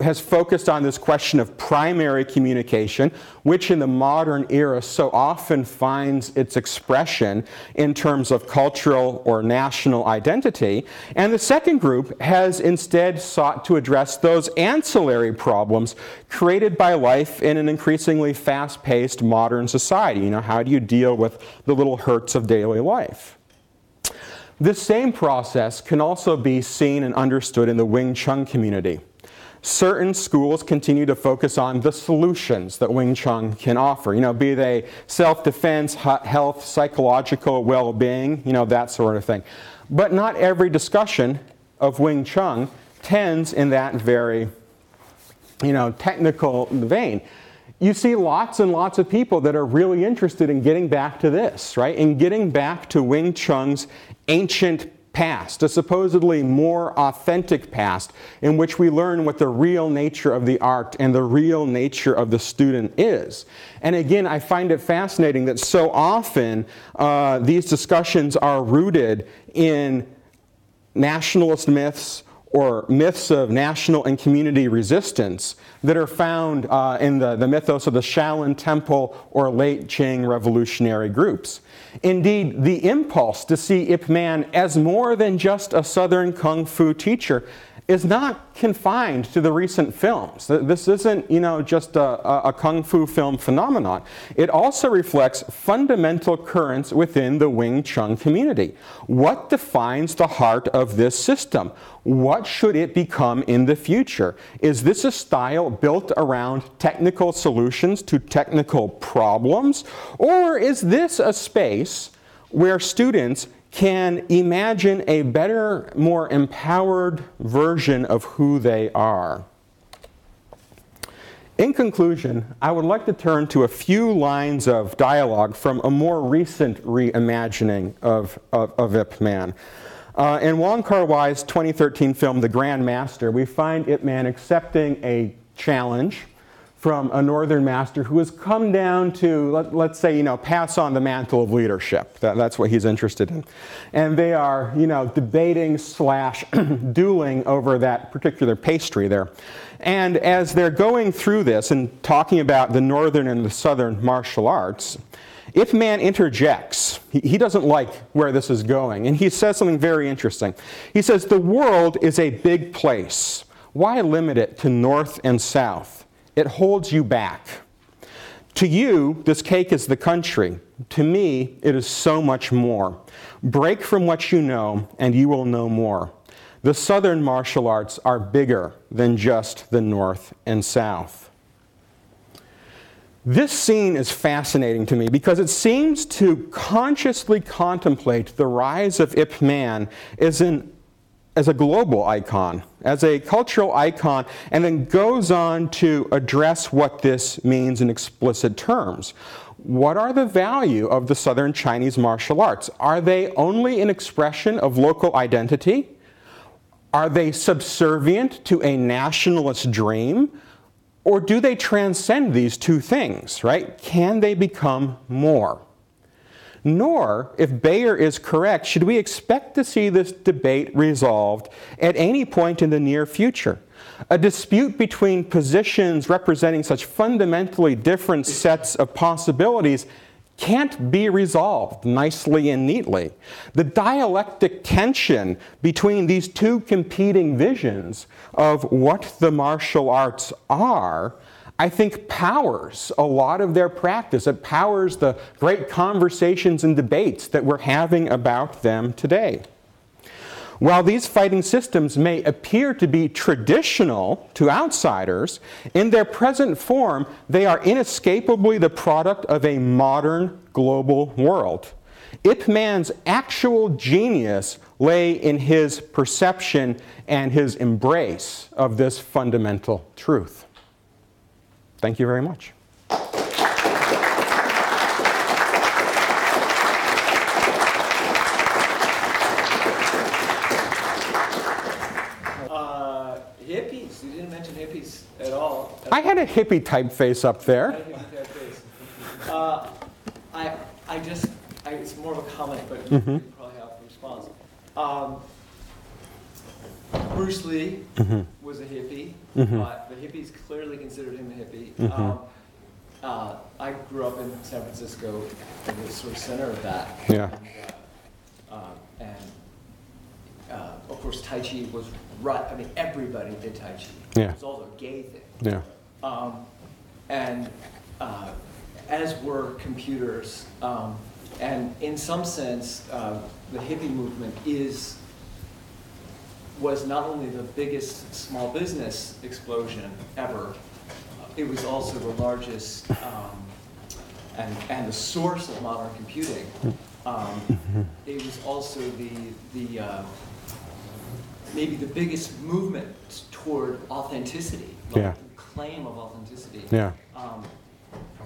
has focused on this question of primary communication, which in the modern era so often finds its expression in terms of cultural or national identity. And the second group has instead sought to address those ancillary problems created by life in an increasingly fast paced modern society. You know, how do you deal with the little hurts of daily life? This same process can also be seen and understood in the Wing Chun community certain schools continue to focus on the solutions that Wing Chun can offer, you know, be they self-defense, health, psychological well-being, you know, that sort of thing. But not every discussion of Wing Chun tends in that very, you know, technical vein. You see lots and lots of people that are really interested in getting back to this, right? In getting back to Wing Chun's ancient past, a supposedly more authentic past, in which we learn what the real nature of the art and the real nature of the student is. And again, I find it fascinating that so often uh, these discussions are rooted in nationalist myths or myths of national and community resistance that are found uh, in the, the mythos of the Shaolin Temple or late Qing revolutionary groups. Indeed, the impulse to see Ip Man as more than just a Southern Kung Fu teacher is not confined to the recent films. This isn't, you know, just a, a, kung fu film phenomenon. It also reflects fundamental currents within the Wing Chun community. What defines the heart of this system? What should it become in the future? Is this a style built around technical solutions to technical problems? Or is this a space where students can imagine a better, more empowered version of who they are. In conclusion, I would like to turn to a few lines of dialogue from a more recent reimagining of, of, of Ip Man. Uh, in Wong Kar Wai's 2013 film, The Grand Master, we find Ip Man accepting a challenge from a northern master who has come down to, let, us say, you know, pass on the mantle of leadership. That, that's what he's interested in. And they are, you know, debating slash dueling over that particular pastry there. And as they're going through this and talking about the northern and the southern martial arts, Ip Man interjects, he, he doesn't like where this is going, and he says something very interesting. He says, The world is a big place. Why limit it to north and south? It holds you back. To you, this cake is the country. To me, it is so much more. Break from what you know, and you will know more. The Southern martial arts are bigger than just the North and South. This scene is fascinating to me because it seems to consciously contemplate the rise of Ip Man as an as a global icon, as a cultural icon, and then goes on to address what this means in explicit terms. What are the value of the Southern Chinese martial arts? Are they only an expression of local identity? Are they subservient to a nationalist dream? Or do they transcend these two things, right? Can they become more? Nor, if Beyer is correct, should we expect to see this debate resolved at any point in the near future. A dispute between positions representing such fundamentally different sets of possibilities can't be resolved nicely and neatly. The dialectic tension between these two competing visions of what the martial arts are I think powers a lot of their practice. It powers the great conversations and debates that we're having about them today. While these fighting systems may appear to be traditional to outsiders, in their present form, they are inescapably the product of a modern global world. Ip Man's actual genius lay in his perception and his embrace of this fundamental truth. Thank you very much. Uh, hippies. You didn't mention hippies at all. I had a hippie typeface up there. Uh, I, I just, I, it's more of a comment, but mm -hmm. you probably have a response. Um, Bruce Lee mm-hmm. was a hippie. Mm-hmm. Uh, the hippies clearly considered him a hippie. Mm-hmm. Um, uh, I grew up in San Francisco in the sort of center of that. Yeah. And, uh, uh and uh, of course, Tai Chi was right. I mean, everybody did Tai Chi. Yeah. It was also a gay thing. Yeah. Um, and uh, as were computers. Um, and in some sense, the hippie movement is was not only the biggest small business explosion ever, it was also the largest um, and, and the source of modern computing. Um, it was also the, the uh, maybe the biggest movement toward authenticity, like yeah. claim of authenticity. Yeah. Um,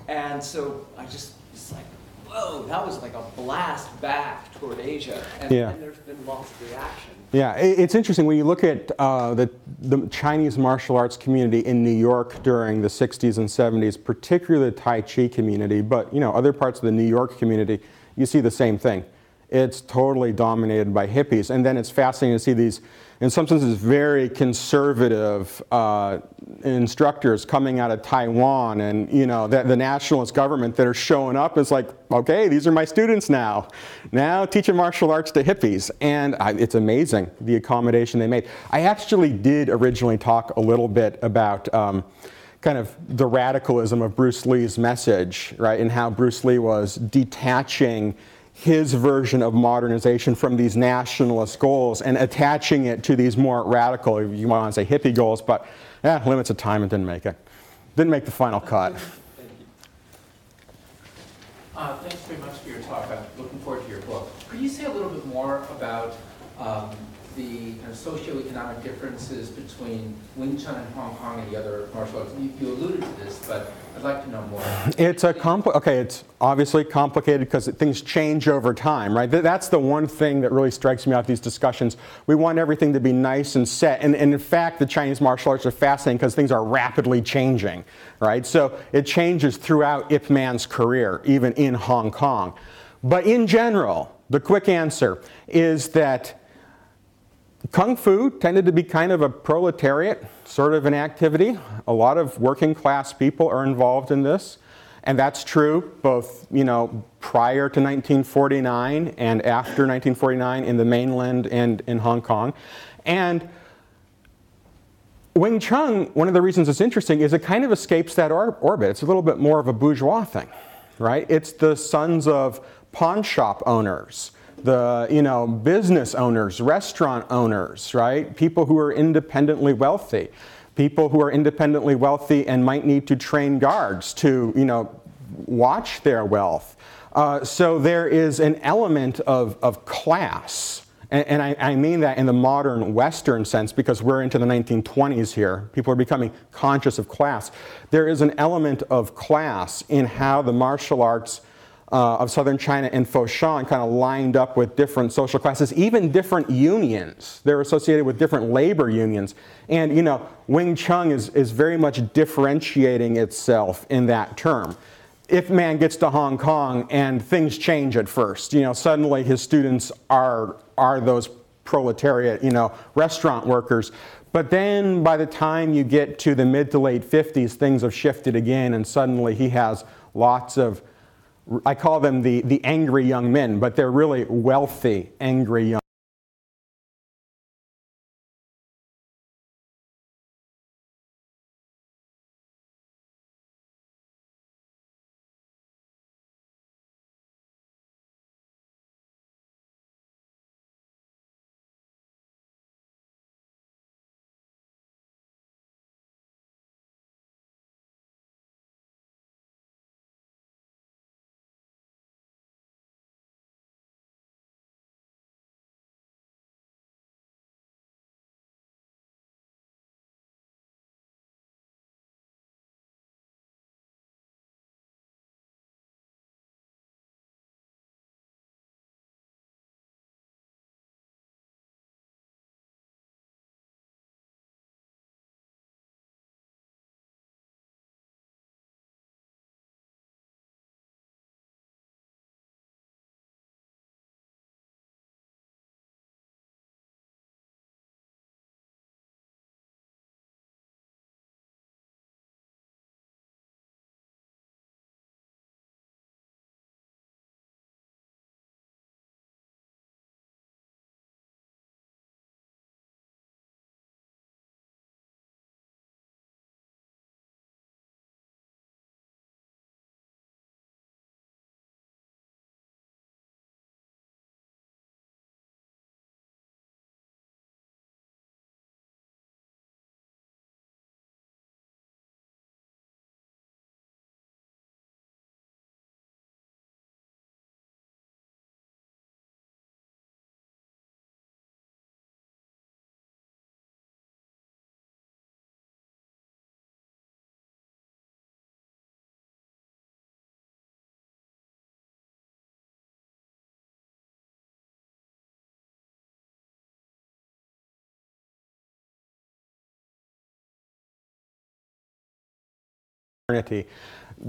and so I just, it's like, whoa, that was like a blast back toward Asia. And, yeah. and there's been lots of reaction. Yeah, it's interesting when you look at uh, the, the Chinese martial arts community in New York during the 60s and 70s, particularly the Tai Chi community, but you know other parts of the New York community, you see the same thing. It's totally dominated by hippies. And then it's fascinating to see these, in some senses, very conservative uh, instructors coming out of Taiwan and you know the, the, nationalist government that are showing up is like, okay, these are my students now. Now teaching martial arts to hippies, and I, it's amazing the accommodation they made. I actually did originally talk a little bit about. Um, kind of the radicalism of Bruce Lee's message, right, and how Bruce Lee was detaching his version of modernization from these nationalist goals and attaching it to these more radical, you might want to say hippie goals, but yeah, limits of time and didn't make it. Didn't make the final cut. Thank you. Uh, thanks very much for your talk. I'm looking forward to your book. Could you say a little bit more about um, the kind of socioeconomic differences between Wing Chun and Hong Kong and the other martial arts? You, you alluded to this, but I'd like to know more. It's a compli- okay. It's obviously complicated because things change over time, right? That's the one thing that really strikes me out these discussions. We want everything to be nice and set, and, and in fact, the Chinese martial arts are fascinating because things are rapidly changing, right? So it changes throughout Ip Man's career, even in Hong Kong. But in general, the quick answer is that Kung Fu tended to be kind of a proletariat sort of an activity. A lot of working class people are involved in this. And that's true both, you know, prior to 1949 and after 1949 in the mainland and in Hong Kong. And Wing Chun, one of the reasons it's interesting is it kind of escapes that or- orbit. It's a little bit more of a bourgeois thing, right? It's the sons of pawn shop owners the you know business owners, restaurant owners, right? People who are independently wealthy, people who are independently wealthy and might need to train guards to you know watch their wealth. Uh, so there is an element of, of class. And, and I, I, mean that in the modern Western sense because we're into the 1920s here. People are becoming conscious of class. There is an element of class in how the martial arts uh, of southern China and Foshan kind of lined up with different social classes, even different unions. They're associated with different labor unions. And, you know, Wing Chun is, is very much differentiating itself in that term. Ip Man gets to Hong Kong and things change at first, you know, suddenly his students are, are those proletariat, you know, restaurant workers. But then by the time you get to the mid to late 50s, things have shifted again, and suddenly he has lots of I call them the, the angry young men, but they're really wealthy, angry young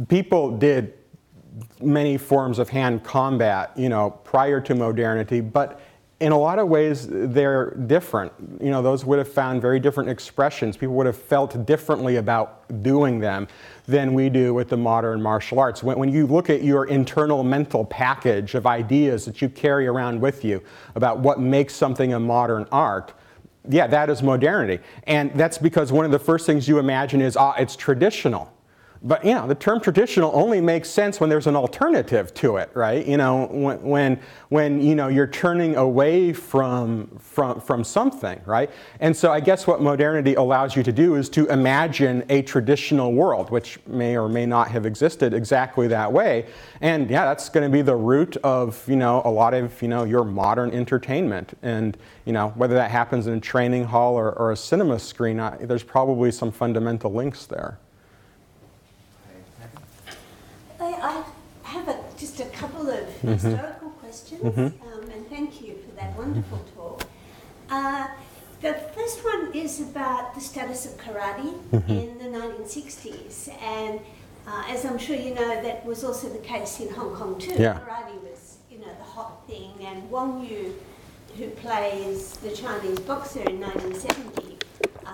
People did many forms of hand combat, you know, prior to modernity, but in a lot of ways they're different. You know, those would have found very different expressions. People would have felt differently about doing them than we do with the modern martial arts. When, when you look at your internal mental package of ideas that you carry around with you about what makes something a modern art, yeah, that is modernity. And that's because one of the first things you imagine is, ah, it's traditional. But you know, the term traditional only makes sense when there's an alternative to it, right? You know, when, when, when you know you're turning away from, from, from something, right? And so I guess what modernity allows you to do is to imagine a traditional world, which may or may not have existed exactly that way. And yeah, that's going to be the root of you know a lot of you know your modern entertainment. And you know whether that happens in a training hall or, or a cinema screen, I, there's probably some fundamental links there. I, I have a, just a couple of mm-hmm. historical questions, mm-hmm. um, and thank you for that wonderful talk. Uh, the first one is about the status of karate mm-hmm. in the 1960s, and uh, as I'm sure you know, that was also the case in Hong Kong too. Yeah. Karate was, you know, the hot thing, and Wong Yu, who plays the Chinese boxer in 1970, uh,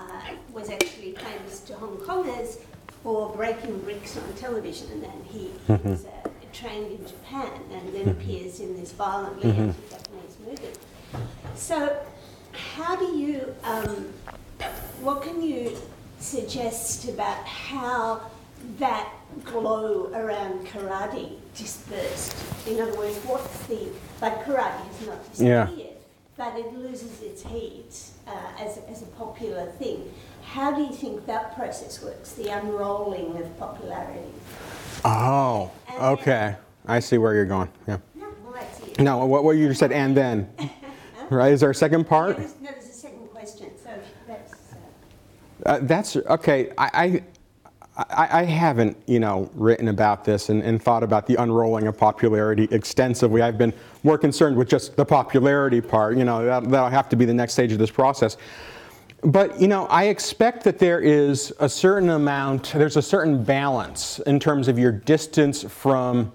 was actually famous to Hong Kongers for breaking bricks on television, and then he, mm-hmm. was uh, trained in Japan and then mm-hmm. appears in this violently mm-hmm. anti-Japanese movie. So, how do you, um, what can you suggest about how that glow around karate dispersed? In other words, what's the, like karate has not disappeared, yeah. but it loses its heat uh, as, as a popular thing. How do you think that process works, the unrolling of popularity? Oh, okay. I see where you're going. Yeah. No, no what, what you said, and then. right? Is there a second part? No, there's, no, there's a second question. So that's. Uh... Uh, that's okay. I, I, I, haven't, you know, written about this and, and, thought about the unrolling of popularity extensively. I've been more concerned with just the popularity part. You know, that, that'll have to be the next stage of this process but you know, I expect that there is a certain amount, there's a certain balance in terms of your distance from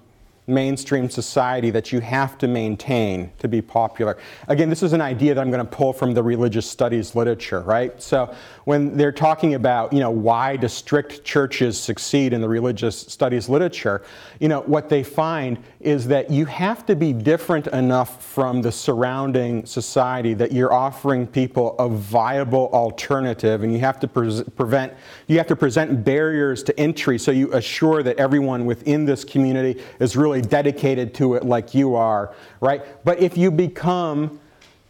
mainstream society that you have to maintain to be popular. Again, this is an idea that I'm going to pull from the religious studies literature, right? So when they're talking about, you know, why do strict churches succeed in the religious studies literature, you know, what they find is that you have to be different enough from the surrounding society that you're offering people a viable alternative and you have to pre- prevent you have to present barriers to entry so you assure that everyone within this community is really dedicated to it like you are, right? But if you become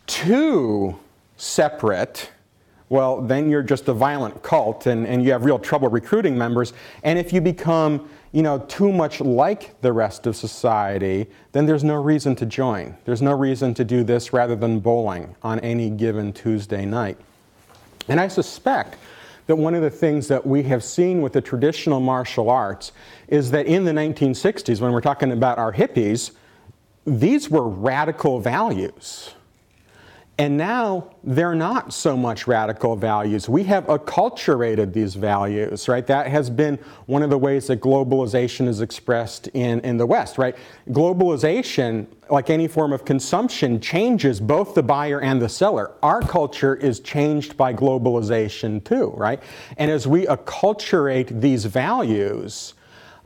too separate, well, then you're just a violent cult and, and you have real trouble recruiting members. And if you become, you know, too much like the rest of society, then there's no reason to join. There's no reason to do this rather than bowling on any given Tuesday night. And I suspect that one of the things that we have seen with the traditional martial arts is that in the 1960s, when we're talking about our hippies, these were radical values. And now they're not so much radical values. We have acculturated these values, right? That has been one of the ways that globalization is expressed in, in the West, right? Globalization, like any form of consumption, changes both the buyer and the seller. Our culture is changed by globalization too, right? And as we acculturate these values,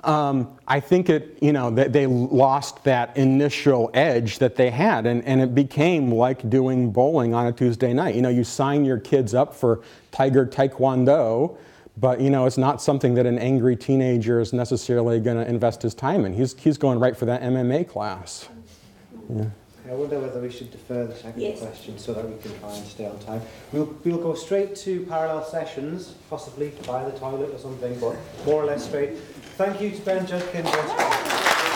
um, I think it, you know, that they lost that initial edge that they had, and, and it became like doing bowling on a Tuesday night. You know, you sign your kids up for Tiger Taekwondo, but you know, it's not something that an angry teenager is necessarily going to invest his time in. He's, he's going right for that MMA class. Yeah. I wonder whether we should defer the second yes. question so that we can try and stay on time. We'll, we'll go straight to parallel sessions, possibly by the toilet or something, but more or less straight. Thank you to Ben Judkins.